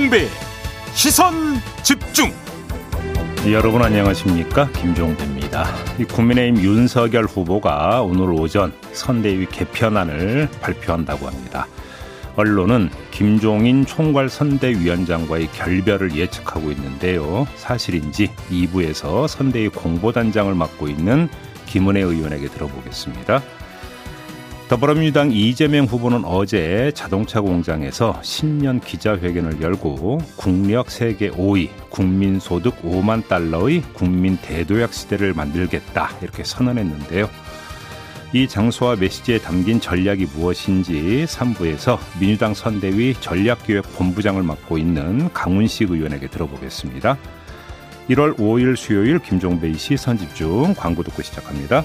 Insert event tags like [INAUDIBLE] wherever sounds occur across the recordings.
김종배 시선 집중 여러분 안녕하십니까 김종배입니다. 국민의힘 윤석열 후보가 오늘 오전 선대위 개편안을 발표한다고 합니다. 언론은 김종인 총괄 선대위원장과의 결별을 예측하고 있는데요. 사실인지 2부에서 선대위 공보단장을 맡고 있는 김은혜 의원에게 들어보겠습니다. 더불어민주당 이재명 후보는 어제 자동차 공장에서 신년 기자회견을 열고 국력 세계 5위, 국민 소득 5만 달러의 국민 대도약 시대를 만들겠다 이렇게 선언했는데요. 이 장소와 메시지에 담긴 전략이 무엇인지 3부에서 민주당 선대위 전략기획본부장을 맡고 있는 강훈식 의원에게 들어보겠습니다. 1월 5일 수요일 김종배의 시선집 중 광고 듣고 시작합니다.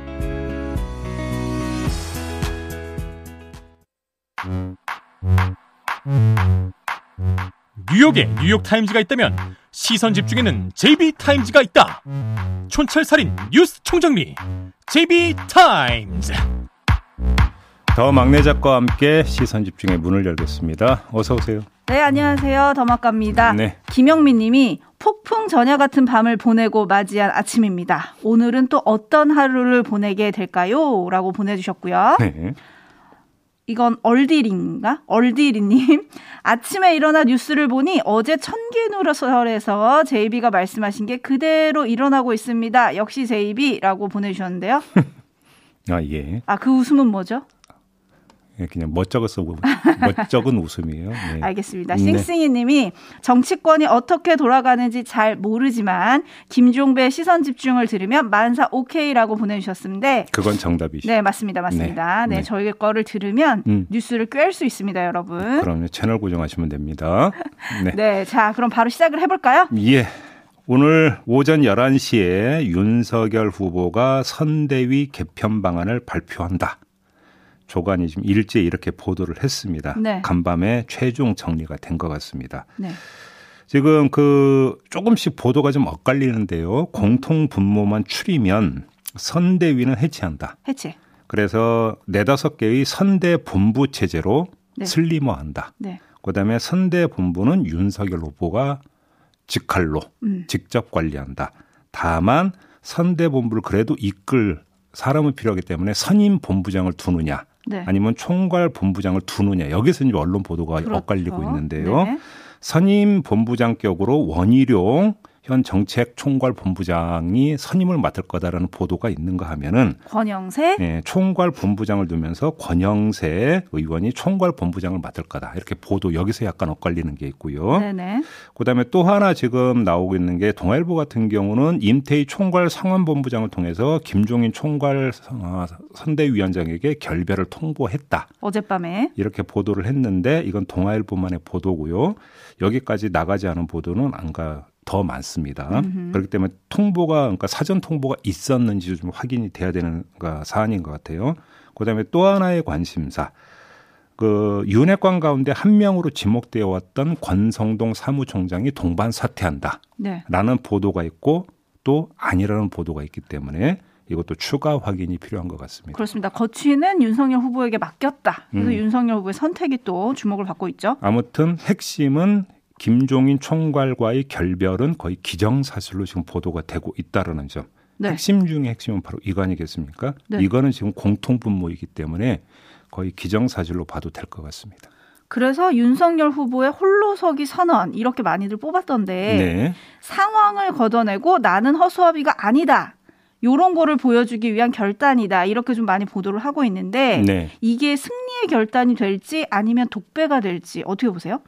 뉴욕에 뉴욕 타임즈가 있다면 시선 집중에는 JB타임즈가 있다. 촌철살인 뉴스 총정리 JB타임즈. 더 막내 작가와 함께 시선 집중의 문을 열겠습니다. 어서 오세요. 네, 안녕하세요. 더막갑니다. 네. 김영민 님이 폭풍 전야 같은 밤을 보내고 맞이한 아침입니다. 오늘은 또 어떤 하루를 보내게 될까요? 라고 보내주셨고요. 네. 이건 얼디린가? 얼디리님. [LAUGHS] 아침에 일어나 뉴스를 보니 어제 천기누설에서 제이비가 말씀하신 게 그대로 일어나고 있습니다. 역시 제이비라고 보내주셨는데요. [LAUGHS] 아, 예. 아, 그 웃음은 뭐죠? 예, 그냥 멋쩍어서 멋쩍은 웃음이에요. 네. 알겠습니다. 싱싱이 님이 정치권이 어떻게 돌아가는지 잘 모르지만 김종배 시선 집중을 들으면 만사 오케이라고 보내주셨는데 그건 정답이시죠. 네, 맞습니다. 맞습니다. 네, 네. 네 저희 거를 들으면 음. 뉴스를 꿰 수 있습니다, 여러분. 그럼요. 채널 고정하시면 됩니다. [LAUGHS] 네. 네, 자, 그럼 바로 시작을 해볼까요? 예. 오늘 오전 11시에 윤석열 후보가 선대위 개편 방안을 발표한다. 조간이 지금 일제 이렇게 보도를 했습니다. 네. 간밤에 최종 정리가 된 것 같습니다. 네. 지금 그 조금씩 보도가 좀 엇갈리는데요. 공통 분모만 추리면 선대위는 해체한다. 해체. 그래서 네다섯 개의 선대 본부 체제로 네. 슬림화한다. 네. 그다음에 선대 본부는 윤석열 후보가 직할로 음. 직접 관리한다. 다만 선대 본부를 그래도 이끌 사람은 필요하기 때문에 선임 본부장을 두느냐 네. 아니면 총괄 본부장을 두느냐 여기서 이제 언론 보도가 그렇죠. 엇갈리고 있는데요. 네. 선임 본부장격으로 원희룡 현 정책 총괄 본부장이 선임을 맡을 거다라는 보도가 있는가 하면은 권영세. 예, 총괄 본부장을 두면서 권영세 의원이 총괄 본부장을 맡을 거다 이렇게 보도 여기서 약간 엇갈리는 게 있고요. 네네. 그다음에 또 하나 지금 나오고 있는 게 동아일보 같은 경우는 임태희 총괄 상원본부장을 통해서 김종인 총괄 어, 선대위원장에게 결별을 통보했다. 어젯밤에. 이렇게 보도를 했는데 이건 동아일보만의 보도고요. 여기까지 나가지 않은 보도는 안가 더 많습니다. 음흠. 그렇기 때문에 통보가 그러니까 사전 통보가 있었는지 좀 확인이 돼야 되는 가 사안인 것 같아요. 그다음에 또 하나의 관심사. 그 윤핵관 가운데 한 명으로 지목되어 왔던 권성동 사무총장이 동반 사퇴한다. 네. 라는 보도가 있고 또 아니라는 보도가 있기 때문에 이것도 추가 확인이 필요한 것 같습니다. 그렇습니다. 거취는 윤석열 후보에게 맡겼다. 그래서 음. 윤석열 후보의 선택이 또 주목을 받고 있죠. 아무튼 핵심은 김종인 총괄과의 결별은 거의 기정사실로 지금 보도가 되고 있다라는 점. 네. 핵심 중에 핵심은 바로 이거 아니겠습니까? 네. 이거는 지금 공통분모이기 때문에 거의 기정사실로 봐도 될 것 같습니다. 그래서 윤석열 후보의 홀로서기 선언 이렇게 많이들 뽑았던데 네. 상황을 걷어내고 나는 허수아비가 아니다. 요런 거를 보여주기 위한 결단이다. 이렇게 좀 많이 보도를 하고 있는데 네. 이게 승리의 결단이 될지 아니면 독배가 될지 어떻게 보세요?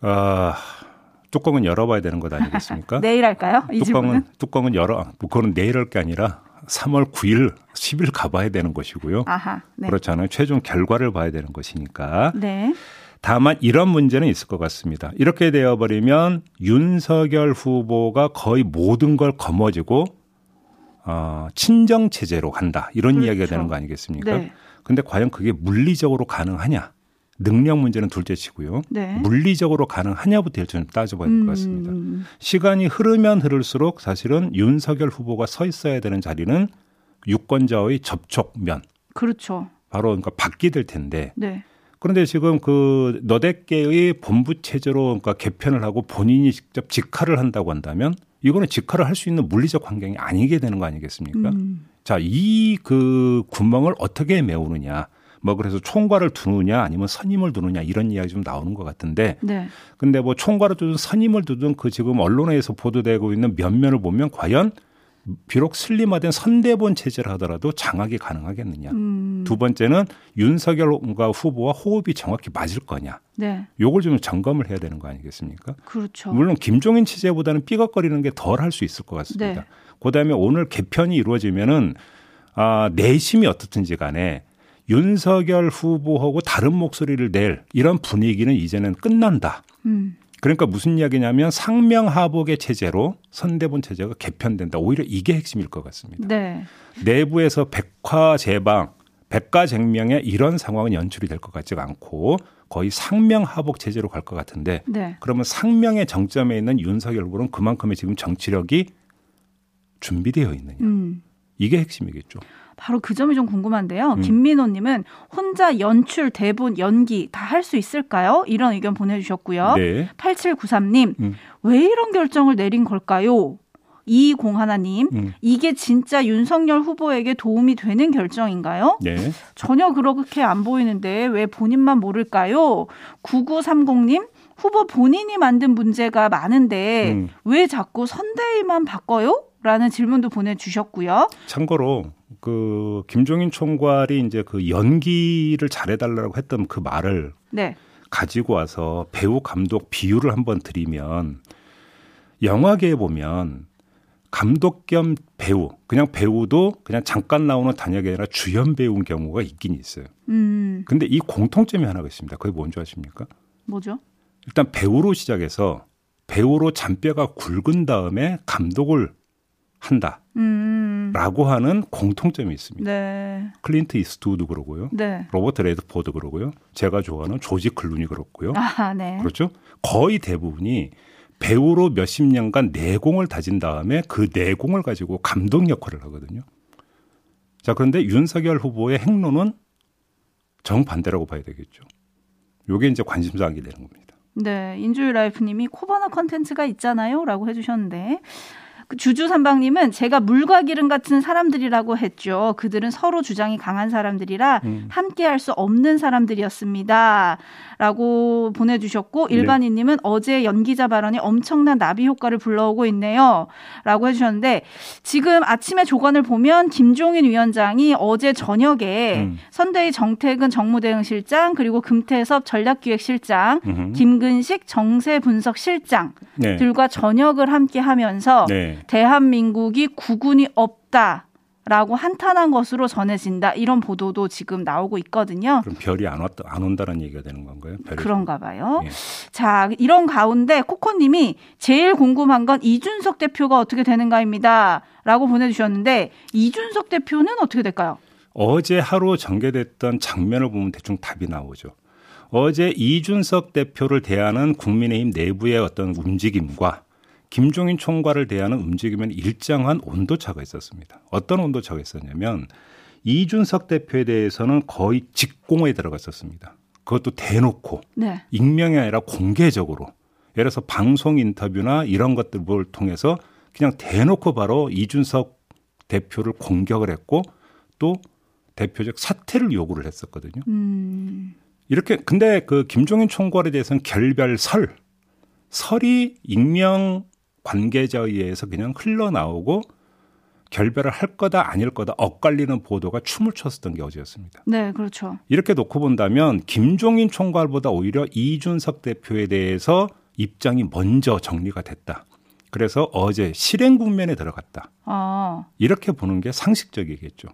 아, 뚜껑은 열어봐야 되는 것 아니겠습니까? [LAUGHS] 내일 할까요? 이 질문은? 뚜껑은 뚜껑은 열어. 뭐 그거는 내일 할 게 아니라 3월 9일, 10일 가봐야 되는 것이고요. 아하. 네. 그렇잖아요. 최종 결과를 봐야 되는 것이니까. 네. 다만 이런 문제는 있을 것 같습니다. 이렇게 되어버리면 윤석열 후보가 거의 모든 걸 거머쥐고 어, 친정 체제로 간다 이런 그렇죠. 이야기가 되는 거 아니겠습니까? 네. 근데 과연 그게 물리적으로 가능하냐? 능력 문제는 둘째치고요. 네. 물리적으로 가능하냐부터 좀 따져봐야 될 것 같습니다. 음, 시간이 흐르면 흐를수록 사실은 윤석열 후보가 서 있어야 되는 자리는 유권자의 접촉면 그렇죠. 바로 그러니까 받게 될 텐데 네. 그런데 지금 그 너댓개의 본부 체제로 그러니까 개편을 하고 본인이 직접 직할을 한다고 한다면 이거는 직할을 할 수 있는 물리적 환경이 아니게 되는 거 아니겠습니까? 음. 자, 이 그 구멍을 어떻게 메우느냐. 뭐 그래서 총괄을 두느냐 아니면 선임을 두느냐 이런 이야기 좀 나오는 것 같은데 네. 근데 뭐 총괄을 두든 선임을 두든 그 지금 언론에서 보도되고 있는 면면을 보면 과연 비록 슬림화된 선대본 체제를 하더라도 장악이 가능하겠느냐. 음. 두 번째는 윤석열과 후보와 호흡이 정확히 맞을 거냐. 네. 요걸 좀 점검을 해야 되는 거 아니겠습니까? 그렇죠. 물론 김종인 체제보다는 삐걱거리는 게 덜 할 수 있을 것 같습니다. 네. 그다음에 오늘 개편이 이루어지면은 아, 내심이 어떻든지 간에 윤석열 후보하고 다른 목소리를 낼 이런 분위기는 이제는 끝난다. 음. 그러니까 무슨 이야기냐면 상명하복의 체제로 선대본 체제가 개편된다. 오히려 이게 핵심일 것 같습니다. 네. 내부에서 백화제방, 백가쟁명의 이런 상황은 연출이 될 것 같지가 않고 거의 상명하복 체제로 갈 것 같은데 네. 그러면 상명의 정점에 있는 윤석열 후보는 그만큼의 지금 정치력이 준비되어 있느냐. 음. 이게 핵심이겠죠. 바로 그 점이 좀 궁금한데요. 음. 김민호님은 혼자 연출, 대본, 연기 다 할 수 있을까요? 이런 의견 보내주셨고요. 네. 8793님, 음. 왜 이런 결정을 내린 걸까요? 2201님, 음. 이게 진짜 윤석열 후보에게 도움이 되는 결정인가요? 네. 전혀 그렇게 안 보이는데 왜 본인만 모를까요? 9930님, 후보 본인이 만든 문제가 많은데 음. 왜 자꾸 선대위만 바꿔요? 라는 질문도 보내주셨고요. 참고로 그 김종인 총괄이 이제 그 연기를 잘해달라고 했던 그 말을 네. 가지고 와서 배우 감독 비유를 한번 드리면 영화계에 보면 감독 겸 배우 그냥 배우도 그냥 잠깐 나오는 단역이 아니라 주연 배우인 경우가 있긴 있어요. 음, 근데 이 공통점이 하나가 있습니다. 그게 뭔지 아십니까? 뭐죠? 일단 배우로 시작해서 배우로 잔뼈가 굵은 다음에 감독을 한다라고 음, 하는 공통점이 있습니다. 네. 클린트 이스트우드 그러고요. 네. 로버트 레드포드 그러고요. 제가 좋아하는 조지 클루니 그렇고요. 아, 네. 그렇죠? 거의 대부분이 배우로 몇십 년간 내공을 다진 다음에 그 내공을 가지고 감독 역할을 하거든요. 자, 그런데 윤석열 후보의 행로는 정반대라고 봐야 되겠죠. 요게 이제 관심사하게 되는 겁니다. 네, 인주일 라이프님이 코바나 컨텐츠가 있잖아요,라고 해주셨는데 그 주주 삼방님은 제가 물과 기름 같은 사람들이라고 했죠. 그들은 서로 주장이 강한 사람들이라 음. 함께할 수 없는 사람들이었습니다. 라고 보내주셨고 네. 일반인님은 어제 연기자 발언이 엄청난 나비 효과를 불러오고 있네요. 라고 해주셨는데 지금 아침에 조건을 보면 김종인 위원장이 어제 저녁에 음. 선대위 정태근 정무대응실장 그리고 금태섭 전략기획실장 음흠. 김근식 정세분석실장 네. 들과 저녁을 함께 하면서 네. 대한민국이 국군이 없다 라고 한탄한 것으로 전해진다. 이런 보도도 지금 나오고 있거든요. 그럼 별이 안 왔다 안 온다는 얘기가 되는 건가요? 그런가 봐요. 예. 자, 이런 가운데 코코님이 제일 궁금한 건 이준석 대표가 어떻게 되는가입니다. 라고 보내주셨는데 이준석 대표는 어떻게 될까요? 어제 하루 전개됐던 장면을 보면 대충 답이 나오죠. 어제 이준석 대표를 대하는 국민의힘 내부의 어떤 움직임과 김종인 총괄을 대하는 움직임에는 일정한 온도차가 있었습니다. 어떤 온도차가 있었냐면 이준석 대표에 대해서는 거의 직공에 들어갔었습니다. 그것도 대놓고 네. 익명이 아니라 공개적으로 예를 들어서 방송 인터뷰나 이런 것들을 통해서 그냥 대놓고 바로 이준석 대표를 공격을 했고 또 대표적 사퇴를 요구를 했었거든요. 음, 이렇게 근데 그 김종인 총괄에 대해서는 결별 설 설이 익명 관계자에 의해서 그냥 흘러나오고 결별을 할 거다 아닐 거다 엇갈리는 보도가 춤을 췄었던 게 어제였습니다. 네, 그렇죠. 이렇게 놓고 본다면 김종인 총괄보다 오히려 이준석 대표에 대해서 입장이 먼저 정리가 됐다. 그래서 어제 실행 국면에 들어갔다. 아, 이렇게 보는 게 상식적이겠죠.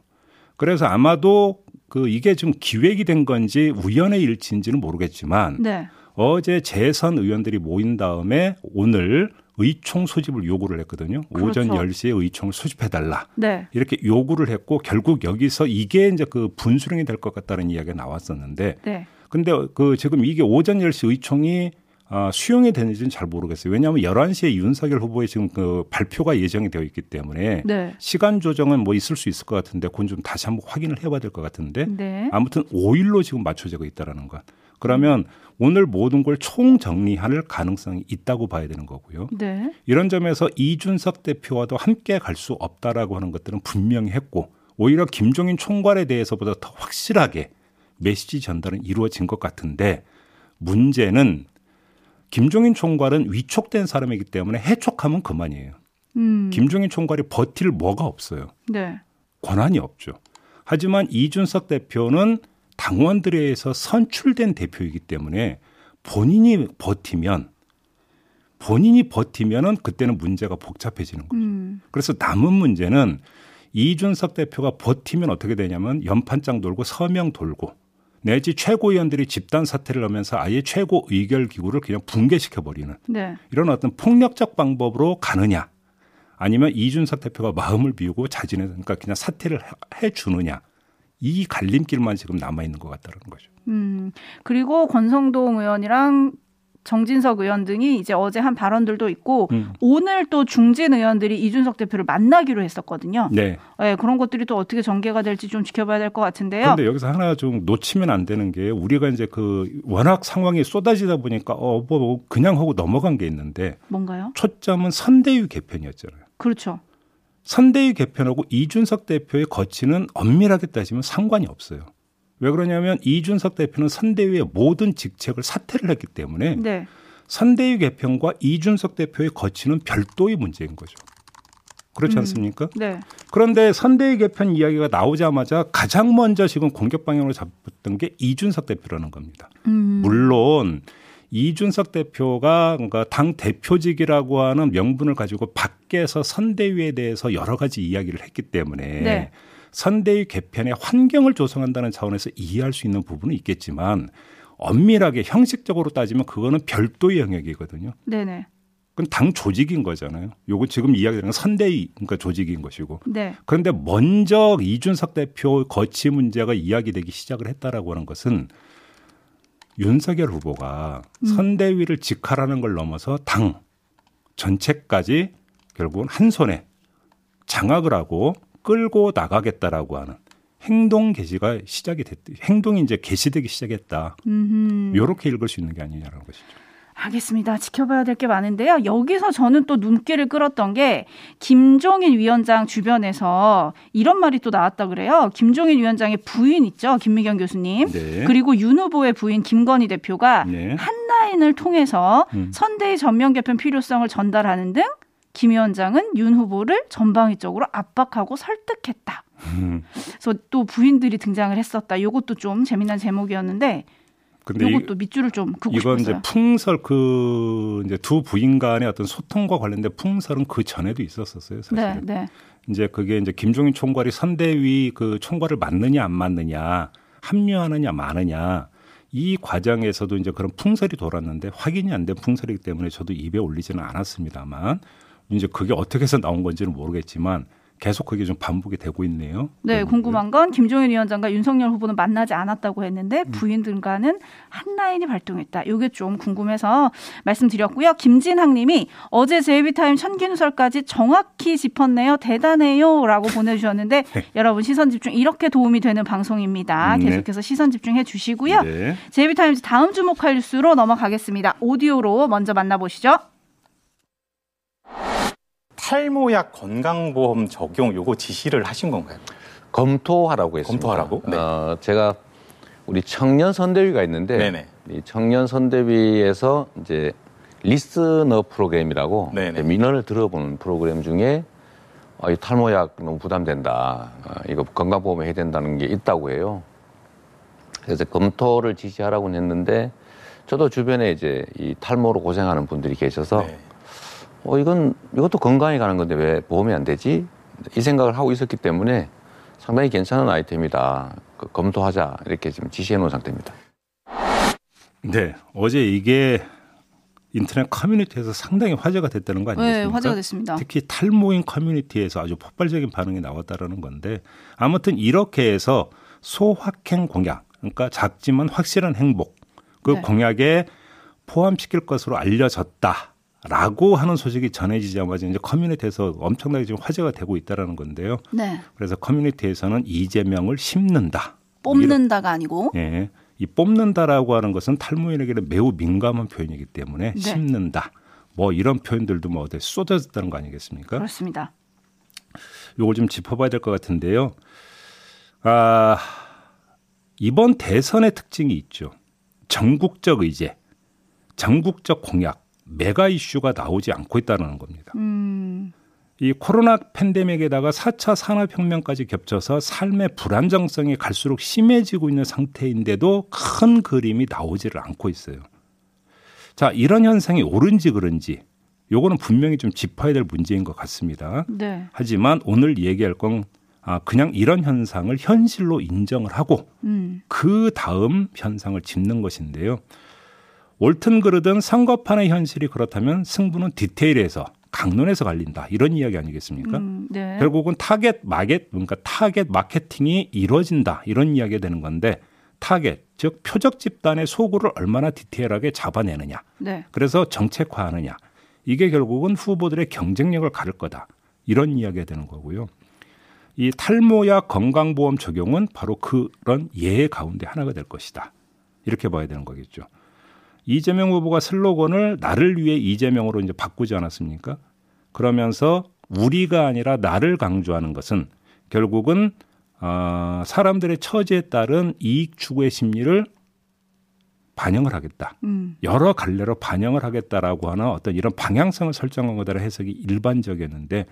그래서 아마도 그 이게 좀 기획이 된 건지 우연의 일치인지는 모르겠지만 네. 어제 재선 의원들이 모인 다음에 오늘 의총 소집을 요구를 했거든요. 오전 그렇죠. 10시에 의총을 소집해달라. 네. 이렇게 요구를 했고 결국 여기서 이게 이제 그 분수령이 될 것 같다는 이야기가 나왔었는데 네. 근데 그 지금 이게 오전 10시 의총이 아, 수용이 되는지는 잘 모르겠어요. 왜냐하면 11시에 윤석열 후보의 지금 그 발표가 예정이 되어 있기 때문에 네. 시간 조정은 뭐 있을 수 있을 것 같은데 그건 좀 다시 한번 확인을 해봐야 될 것 같은데 네. 아무튼 5일로 지금 맞춰지고 있다라는 것. 그러면 오늘 모든 걸 총정리할 가능성이 있다고 봐야 되는 거고요. 네. 이런 점에서 이준석 대표와도 함께 갈 수 없다라고 하는 것들은 분명히 했고 오히려 김종인 총괄에 대해서보다 더 확실하게 메시지 전달은 이루어진 것 같은데 문제는 김종인 총괄은 위촉된 사람이기 때문에 해촉하면 그만이에요. 음. 김종인 총괄이 버틸 뭐가 없어요. 네. 권한이 없죠. 하지만 이준석 대표는 당원들에 의해서 선출된 대표이기 때문에 본인이 버티면 본인이 버티면은 그때는 문제가 복잡해지는 거죠. 음. 그래서 남은 문제는 이준석 대표가 버티면 어떻게 되냐면 연판장 돌고 서명 돌고 내지 최고위원들이 집단 사퇴를 하면서 아예 최고 의결 기구를 그냥 붕괴시켜 버리는 네. 이런 어떤 폭력적 방법으로 가느냐 아니면 이준석 대표가 마음을 비우고 자진해서 그러니까 그냥 사퇴를 해 주느냐 이 갈림길만 지금 남아 있는 것 같다는 거죠. 음. 그리고 권성동 의원이랑 정진석 의원 등이 이제 어제 한 발언들도 있고 음. 오늘 또 중진 의원들이 이준석 대표를 만나기로 했었거든요. 네. 네, 그런 것들이 또 어떻게 전개가 될지 좀 지켜봐야 될 것 같은데요. 그런데 여기서 하나 좀 놓치면 안 되는 게 우리가 이제 그 워낙 상황이 쏟아지다 보니까 어, 뭐 그냥 하고 넘어간 게 있는데 뭔가요? 초점은 선대위 개편이었잖아요. 그렇죠. 선대위 개편하고 이준석 대표의 거치는 엄밀하게 따지면 상관이 없어요. 왜 그러냐면 이준석 대표는 선대위의 모든 직책을 사퇴를 했기 때문에 네. 선대위 개편과 이준석 대표의 거치는 별도의 문제인 거죠. 그렇지 음. 않습니까? 네. 그런데 선대위 개편 이야기가 나오자마자 가장 먼저 지금 공격 방향으로 잡았던 게 이준석 대표라는 겁니다. 음. 물론 이준석 대표가 그러니까 당 대표직이라고 하는 명분을 가지고 밖에서 선대위에 대해서 여러 가지 이야기를 했기 때문에 네. 선대위 개편의 환경을 조성한다는 차원에서 이해할 수 있는 부분은 있겠지만 엄밀하게 형식적으로 따지면 그거는 별도의 영역이거든요. 네네. 그건 당 조직인 거잖아요. 요거 지금 이야기하는 건 선대위 그러니까 조직인 것이고. 네. 그런데 먼저 이준석 대표 거치 문제가 이야기되기 시작을 했다라고 하는 것은 윤석열 후보가 음. 선대위를 직할하는 걸 넘어서 당 전체까지 결국은 한 손에 장악을 하고 끌고 나가겠다라고 하는 행동 개시가 시작이 됐, 행동이 이제 개시되기 시작했다. 음. 요렇게 읽을 수 있는 게 아니냐라는 것이죠. 알겠습니다. 지켜봐야 될 게 많은데요. 여기서 저는 또 눈길을 끌었던 게 김종인 위원장 주변에서 이런 말이 또 나왔다 그래요. 김종인 위원장의 부인 있죠. 김미경 교수님. 네. 그리고 윤 후보의 부인 김건희 대표가 네. 한라인을 통해서 음. 선대위 전면 개편 필요성을 전달하는 등 김 위원장은 윤 후보를 전방위적으로 압박하고 설득했다. 음. 그래서 또 부인들이 등장을 했었다. 이것도 좀 재미난 제목이었는데 근데 이- 이것도 밑줄을 좀 긋고 이건 싶었어요. 이제 풍설 그 이제 두 부인 간의 어떤 소통과 관련된 풍설은 그 전에도 있었었어요, 네, 사실은. 네. 이제 그게 이제 김종인 총괄이 선대위 그 총괄을 맡느냐 안 맡느냐, 합류하느냐 마느냐 이 과정에서도 이제 그런 풍설이 돌았는데 확인이 안 된 풍설이기 때문에 저도 입에 올리지는 않았습니다만 이제 그게 어떻게 해서 나온 건지는 모르겠지만 계속 그게 좀 반복이 되고 있네요. 네, 그런 궁금한 건 김종인 위원장과 윤석열 후보는 만나지 않았다고 음. 했는데 부인들과는 핫라인이 발동했다. 이게 좀 궁금해서 말씀드렸고요. 김진학 님이 어제 JB TIME 천기누설까지 정확히 짚었네요. 대단해요라고 [LAUGHS] 보내주셨는데 여러분 시선 집중 이렇게 도움이 되는 방송입니다. 음, 네. 계속해서 시선 집중해 주시고요. 네. JB TIMES 다음 주목할 뉴스로 넘어가겠습니다. 오디오로 먼저 만나보시죠. 탈모약 건강보험 적용 요거 지시를 하신 건가요? 검토하라고 했습니다. 검토하라고? 네. 어, 제가 우리 청년 선대위가 있는데 네네. 이 청년 선대위에서 이제 리스너 프로그램이라고 네네. 민원을 들어보는 프로그램 중에 어, 이 탈모약 너무 부담된다. 어, 이거 건강보험에 해야 된다는 게 있다고 해요. 그래서 검토를 지시하라고 했는데 저도 주변에 이제 이 탈모로 고생하는 분들이 계셔서 네. 어, 이건, 이것도 건강에 가는 건데 왜 보험이 안 되지? 이 생각을 하고 있었기 때문에 상당히 괜찮은 아이템이다. 그 검토하자. 이렇게 지금 지시해 놓은 상태입니다. 네, 어제 이게 인터넷 커뮤니티에서 상당히 화제가 됐다는 거 네, 아니겠습니까? 화제가 됐습니다. 특히 탈모인 커뮤니티에서 아주 폭발적인 반응이 나왔다라는 건데 아무튼 이렇게 해서 소확행 공약, 그러니까 작지만 확실한 행복, 그 네. 공약에 포함시킬 것으로 알려졌다 라고 하는 소식이 전해지자마자 이제 커뮤니티에서 엄청나게 지금 화제가 되고 있다라는 건데요. 네. 그래서 커뮤니티에서는 이재명을 심는다. 뽑는다가 아니고. 예. 이 뽑는다라고 하는 것은 탈모인에게는 매우 민감한 표현이기 때문에 네. 심는다. 뭐 이런 표현들도 뭐 어디 쏟아졌다는 거 아니겠습니까? 그렇습니다. 요걸 좀 짚어봐야 될 것 같은데요. 아, 이번 대선의 특징이 있죠. 전국적 의제, 전국적 공약, 메가 이슈가 나오지 않고 있다는 겁니다. 음. 이 코로나 팬데믹에다가 4차 산업혁명까지 겹쳐서 삶의 불안정성이 갈수록 심해지고 있는 상태인데도 큰 그림이 나오지를 않고 있어요. 자, 이런 현상이 옳은지 그른지 요거는 분명히 좀 짚어야 될 문제인 것 같습니다. 네. 하지만 오늘 얘기할 건 아, 그냥 이런 현상을 현실로 인정을 하고 음. 그 다음 현상을 짚는 것인데요. 옳든 그르든 선거판의 현실이 그렇다면 승부는 디테일에서 각론에서 갈린다 이런 이야기 아니겠습니까? 음, 네. 결국은 타겟 마켓 그러니까 타겟 마케팅이 이루어진다 이런 이야기가 되는 건데 타겟 즉 표적 집단의 소구를 얼마나 디테일하게 잡아내느냐 네. 그래서 정책화하느냐 이게 결국은 후보들의 경쟁력을 가를 거다 이런 이야기가 되는 거고요. 이 탈모약 건강보험 적용은 바로 그런 예의 가운데 하나가 될 것이다 이렇게 봐야 되는 거겠죠. 이재명 후보가 슬로건을 나를 위해 이재명으로 이제 바꾸지 않았습니까? 그러면서 우리가 아니라 나를 강조하는 것은 결국은 어, 사람들의 처지에 따른 이익 추구의 심리를 반영을 하겠다. 음. 여러 갈래로 반영을 하겠다라고 하는 어떤 이런 방향성을 설정한 거다라는 해석이 일반적이었는데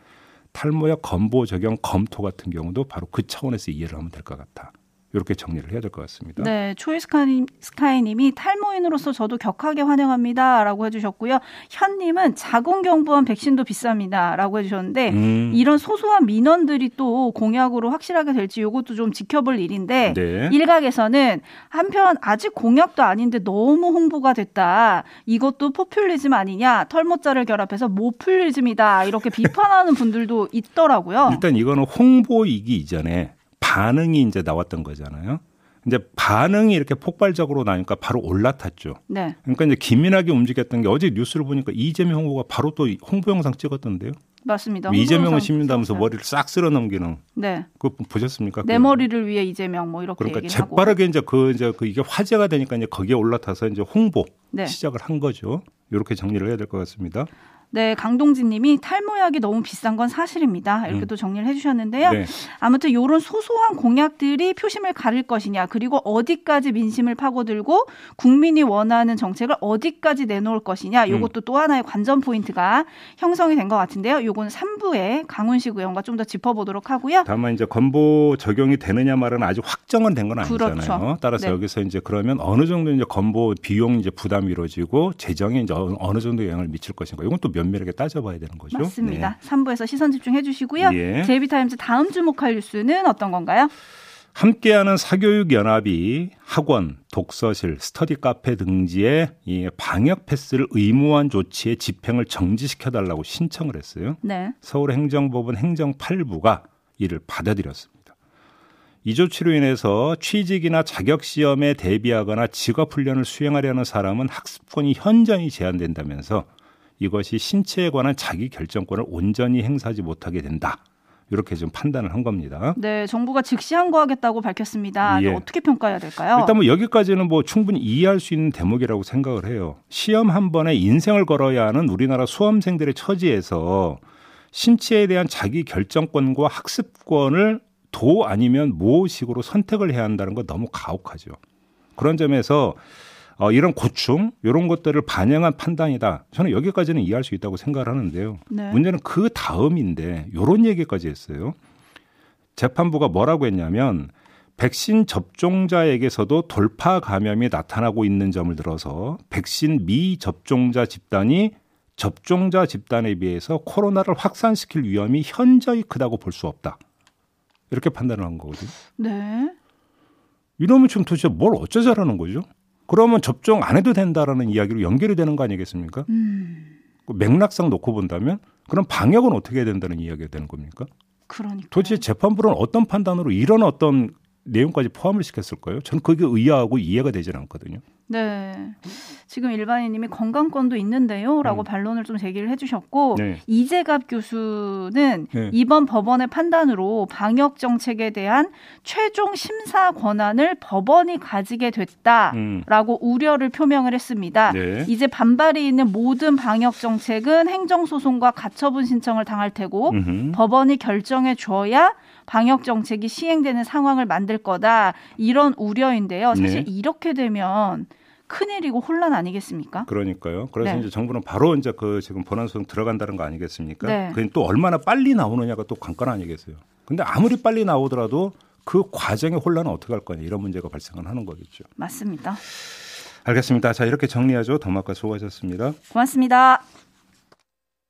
탈모약 건보 적용 검토 같은 경우도 바로 그 차원에서 이해를 하면 될 것 같다. 이렇게 정리를 해야 될 것 같습니다. 네, 초이 스카이 스카이님이 탈모인으로서 저도 격하게 환영합니다라고 해주셨고요. 현님은 자궁경부암 백신도 비쌉니다라고 해주셨는데 음, 이런 소소한 민원들이 또 공약으로 확실하게 될지 이것도 좀 지켜볼 일인데 네. 일각에서는 한편 아직 공약도 아닌데 너무 홍보가 됐다. 이것도 포퓰리즘 아니냐. 털모자를 결합해서 모퓰리즘이다. 이렇게 비판하는 분들도 있더라고요. 일단 이거는 홍보이기 이전에 반응이 이제 나왔던 거잖아요. 이제 반응이 이렇게 폭발적으로 나니까 바로 올라탔죠. 네, 그러니까 이제 기민하게 움직였던 게 어제 뉴스를 보니까 이재명 후보가 바로 또 홍보 영상 찍었던데요. 맞습니다. 이재명을 홍보영상 심는다면서. 머리를 싹 쓸어 넘기는 네, 그거 보셨습니까? 내 그거? 머리를 위해 이재명 뭐 이렇게 그러니까 얘기를 하고. 재빠르게 이제 그 이제 그 이게 화제가 되니까 이제 거기에 올라타서 이제 홍보 네. 시작을 한 거죠. 이렇게 정리를 해야 될 것 같습니다. 네, 강동진님이 탈모약이 너무 비싼 건 사실입니다. 이렇게 음. 또 정리를 해주셨는데요. 네. 아무튼 이런 소소한 공약들이 표심을 가릴 것이냐, 그리고 어디까지 민심을 파고들고 국민이 원하는 정책을 어디까지 내놓을 것이냐, 음. 이것도 또 하나의 관전 포인트가 형성이 된 것 같은데요. 요건 3부에 강훈식 의원과 좀 더 짚어보도록 하고요. 다만 이제 건보 적용이 되느냐 말은 아직 확정은 된 건 아니잖아요. 그렇죠. 따라서 네. 여기서 이제 그러면 어느 정도 이제 건보 비용 이제 부담이 이루어지고 재정에 이제 어느- 어느 정도 영향을 미칠 것인가. 이건 또 면밀하게 따져봐야 되는 거죠. 맞습니다. 3부에서 시선 집중해 주시고요. 예. 제이비타임즈 다음 주목할 뉴스는 어떤 건가요? 함께하는 사교육 연합이 학원, 독서실, 스터디 카페 등지에 이 방역 패스를 의무화한 조치의 집행을 정지시켜 달라고 신청을 했어요. 네. 서울행정법원 행정 8부가 이를 받아들였습니다. 이 조치로 인해서 취직이나 자격 시험에 대비하거나 직업 훈련을 수행하려는 사람은 학습권이 현저히 제한된다면서 이것이 신체에 관한 자기 결정권을 온전히 행사하지 못하게 된다. 이렇게 좀 판단을 한 겁니다. 네, 정부가 즉시 항고하겠다고 밝혔습니다. 예. 어떻게 평가해야 될까요? 일단 뭐 여기까지는 뭐 충분히 이해할 수 있는 대목이라고 생각을 해요. 시험 한 번에 인생을 걸어야 하는 우리나라 수험생들의 처지에서 신체에 대한 자기 결정권과 학습권을 도 아니면 모식으로 선택을 해야 한다는 건 너무 가혹하죠. 그런 점에서 어, 이런 고충 이런 것들을 반영한 판단이다. 저는 여기까지는 이해할 수 있다고 생각을 하는데요. 네. 문제는 그 다음인데 이런 얘기까지 했어요. 재판부가 뭐라고 했냐면 백신 접종자에게서도 돌파 감염이 나타나고 있는 점을 들어서 백신 미접종자 집단이 접종자 집단에 비해서 코로나를 확산시킬 위험이 현저히 크다고 볼 수 없다. 이렇게 판단을 한 거거든요. 네. 이러면 지금 도대체 뭘 어쩌자라는 거죠? 그러면 접종 안 해도 된다라는 이야기로 연결이 되는 거 아니겠습니까? 음, 그 맥락상 놓고 본다면 그럼 방역은 어떻게 해야 된다는 이야기가 되는 겁니까? 그러니까. 도대체 재판부는 어떤 판단으로 이런 어떤 내용까지 포함을 시켰을까요? 저는 그게 의아하고 이해가 되질 않거든요. 네. 지금 일반인님이 건강권도 있는데요. 라고 음. 반론을 좀 제기를 해주셨고, 네. 이재갑 교수는 네. 이번 법원의 판단으로 방역 정책에 대한 최종 심사 권한을 법원이 가지게 됐다라고 음. 우려를 표명을 했습니다. 네. 이제 반발이 있는 모든 방역 정책은 행정소송과 가처분 신청을 당할 테고, 음흠. 법원이 결정해 줘야 방역 정책이 시행되는 상황을 만들 거다 이런 우려인데요. 사실 네. 이렇게 되면 큰일이고 혼란 아니겠습니까? 그러니까요. 그래서 네. 이제 정부는 바로 이제 그 지금 본안 소송 들어간다는 거 아니겠습니까? 네. 그게 또 얼마나 빨리 나오느냐가 또 관건 아니겠어요. 근데 아무리 빨리 나오더라도 그 과정의 혼란은 어떻게 할 거냐 이런 문제가 발생을 하는 거겠죠. 맞습니다. 알겠습니다. 자 이렇게 정리하죠. 더마카 수고하셨습니다. 고맙습니다.